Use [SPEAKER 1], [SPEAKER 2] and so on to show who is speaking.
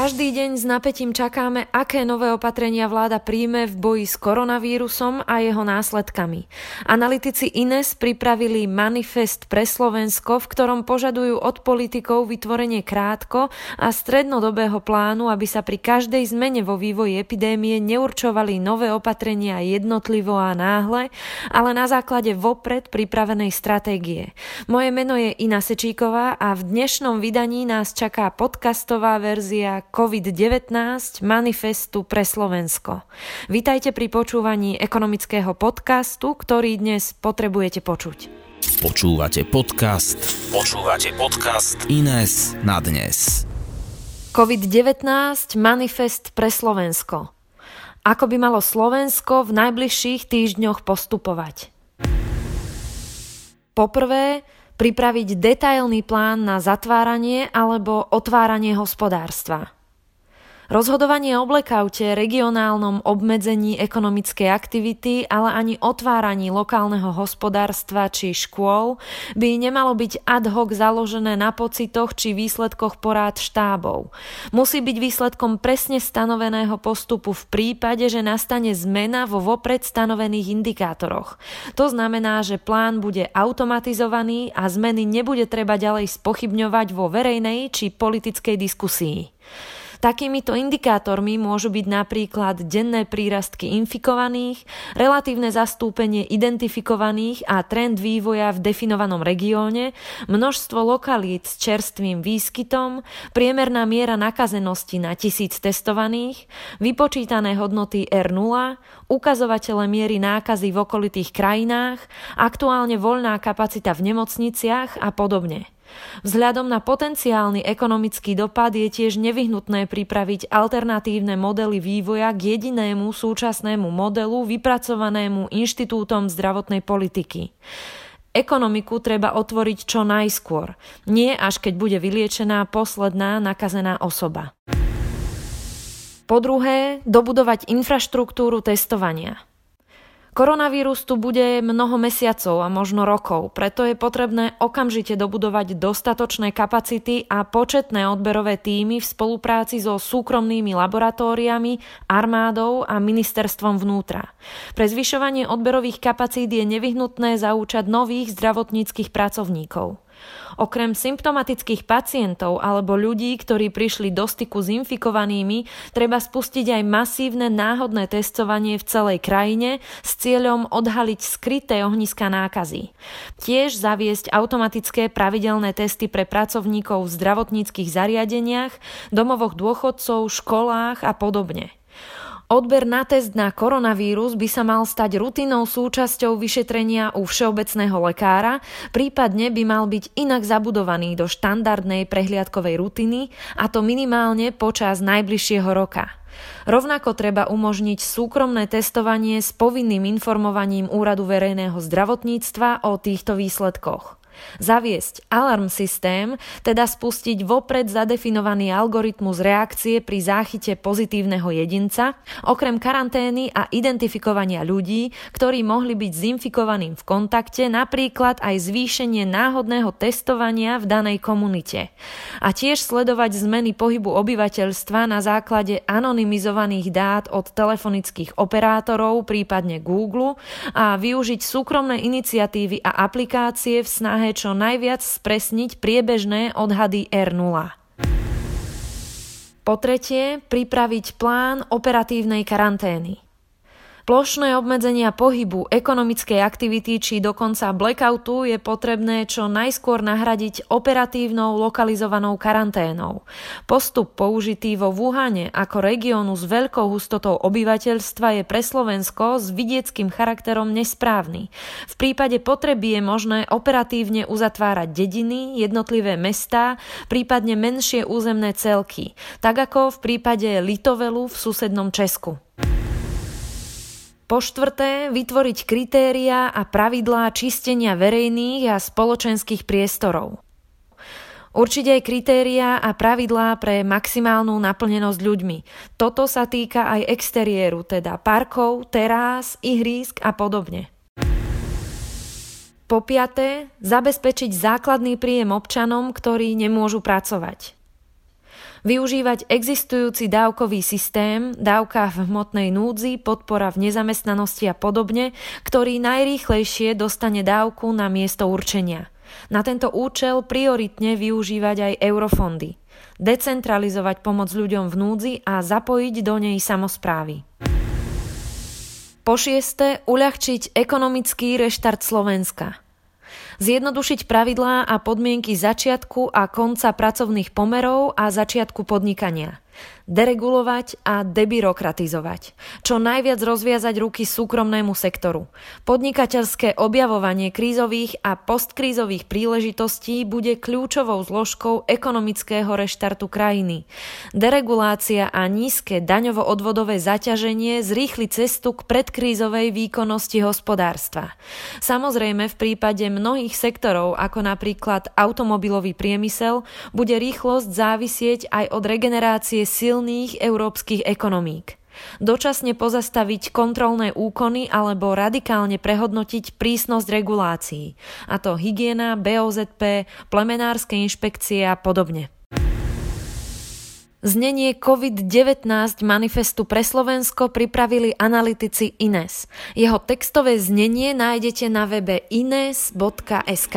[SPEAKER 1] Každý deň s napätím čakáme, aké nové opatrenia vláda príjme v boji s koronavírusom a jeho následkami. Analytici INES pripravili manifest pre Slovensko, v ktorom požadujú od politikov vytvorenie krátko a strednodobého plánu, aby sa pri každej zmene vo vývoji epidémie neurčovali nové opatrenia jednotlivo a náhle, ale na základe vopred pripravenej stratégie. Moje meno je Ina Sečíková a v dnešnom vydaní nás čaká podcastová verzia COVID-19 manifestu pre Slovensko. Vítajte pri počúvaní ekonomického podcastu, ktorý dnes potrebujete počuť.
[SPEAKER 2] Počúvate podcast. Počúvate podcast Ines na dnes.
[SPEAKER 1] COVID-19 manifest pre Slovensko. Ako by malo Slovensko v najbližších týždňoch postupovať? Poprvé, pripraviť detailný plán na zatváranie alebo otváranie hospodárstva. Rozhodovanie o blackoute, regionálnom obmedzení ekonomickej aktivity, ale ani otváraní lokálneho hospodárstva či škôl by nemalo byť ad hoc založené na pocitoch či výsledkoch porád štábov. Musí byť výsledkom presne stanoveného postupu v prípade, že nastane zmena vo vopred stanovených indikátoroch. To znamená, že plán bude automatizovaný a zmeny nebude treba ďalej spochybňovať vo verejnej či politickej diskusii. Takýmito indikátormi môžu byť napríklad denné prírastky infikovaných, relatívne zastúpenie identifikovaných a trend vývoja v definovanom regióne, množstvo lokalít s čerstvým výskytom, priemerná miera nakazenosti na tisíc testovaných, vypočítané hodnoty R0, ukazovatele miery nákazy v okolitých krajinách, aktuálne voľná kapacita v nemocniciach a podobne. Vzhľadom na potenciálny ekonomický dopad je tiež nevyhnutné pripraviť alternatívne modely vývoja k jedinému súčasnému modelu vypracovanému Inštitútom zdravotnej politiky. Ekonomiku treba otvoriť čo najskôr, nie až keď bude vyliečená posledná nakazená osoba. Po druhé, dobudovať infraštruktúru testovania. Koronavírus tu bude mnoho mesiacov a možno rokov, preto je potrebné okamžite dobudovať dostatočné kapacity a početné odberové týmy v spolupráci so súkromnými laboratóriami, armádou a ministerstvom vnútra. Pre zvyšovanie odberových kapacít je nevyhnutné zaúčať nových zdravotníckých pracovníkov. Okrem symptomatických pacientov alebo ľudí, ktorí prišli do styku s infikovanými, treba spustiť aj masívne náhodné testovanie v celej krajine s cieľom odhaliť skryté ohniska nákazy. Tiež zaviesť automatické pravidelné testy pre pracovníkov v zdravotníckých zariadeniach, domovoch dôchodcov, školách a podobne. Odber na test na koronavírus by sa mal stať rutinou súčasťou vyšetrenia u všeobecného lekára, prípadne by mal byť inak zabudovaný do štandardnej prehliadkovej rutiny, a to minimálne počas najbližšieho roka. Rovnako treba umožniť súkromné testovanie s povinným informovaním Úradu verejného zdravotníctva o týchto výsledkoch. Zaviesť alarm systém, teda spustiť vopred zadefinovaný algoritmus reakcie pri záchyte pozitívneho jedinca, okrem karantény a identifikovania ľudí, ktorí mohli byť s infikovaným v kontakte, napríklad aj zvýšenie náhodného testovania v danej komunite. A tiež sledovať zmeny pohybu obyvateľstva na základe anonymizovaných dát od telefonických operátorov, prípadne Google a využiť súkromné iniciatívy a aplikácie v snahe čo najviac spresniť priebežné odhady R0. Po tretie, pripraviť plán operatívnej karantény. Plošné obmedzenia pohybu, ekonomickej aktivity či dokonca blackoutu je potrebné čo najskôr nahradiť operatívnou lokalizovanou karanténou. Postup použitý vo Wuhane ako regiónu s veľkou hustotou obyvateľstva je pre Slovensko s vidieckým charakterom nesprávny. V prípade potreby je možné operatívne uzatvárať dediny, jednotlivé mestá, prípadne menšie územné celky, tak ako v prípade Litovelu v susednom Česku. Po štvrté, vytvoriť kritériá a pravidlá čistenia verejných a spoločenských priestorov. Určite aj kritériá a pravidlá pre maximálnu naplnenosť ľuďmi. Toto sa týka aj exteriéru, teda parkov, terás, ihrísk a podobne. Po piaté, zabezpečiť základný príjem občanom, ktorí nemôžu pracovať. Využívať existujúci dávkový systém, dávka v hmotnej núdzi, podpora v nezamestnanosti a podobne, ktorý najrýchlejšie dostane dávku na miesto určenia. Na tento účel prioritne využívať aj eurofondy. Decentralizovať pomoc ľuďom v núdzi a zapojiť do nej samozprávy. Po šieste, uľahčiť ekonomický reštart Slovenska zjednodušiť pravidlá a podmienky začiatku a konca pracovných pomerov a začiatku podnikania deregulovať a debyrokratizovať. Čo najviac rozviazať ruky súkromnému sektoru. Podnikateľské objavovanie krízových a postkrízových príležitostí bude kľúčovou zložkou ekonomického reštartu krajiny. Deregulácia a nízke daňovo-odvodové zaťaženie zrýchli cestu k predkrízovej výkonnosti hospodárstva. Samozrejme v prípade mnohých sektorov, ako napríklad automobilový priemysel, bude rýchlosť závisieť aj od regenerácie silných európskych ekonomík. Dočasne pozastaviť kontrolné úkony alebo radikálne prehodnotiť prísnosť regulácií, a to hygiena, BOZP, plemenárske inšpekcie a podobne. Znenie COVID-19 manifestu pre Slovensko pripravili analytici INES. Jeho textové znenie nájdete na webe ines.sk.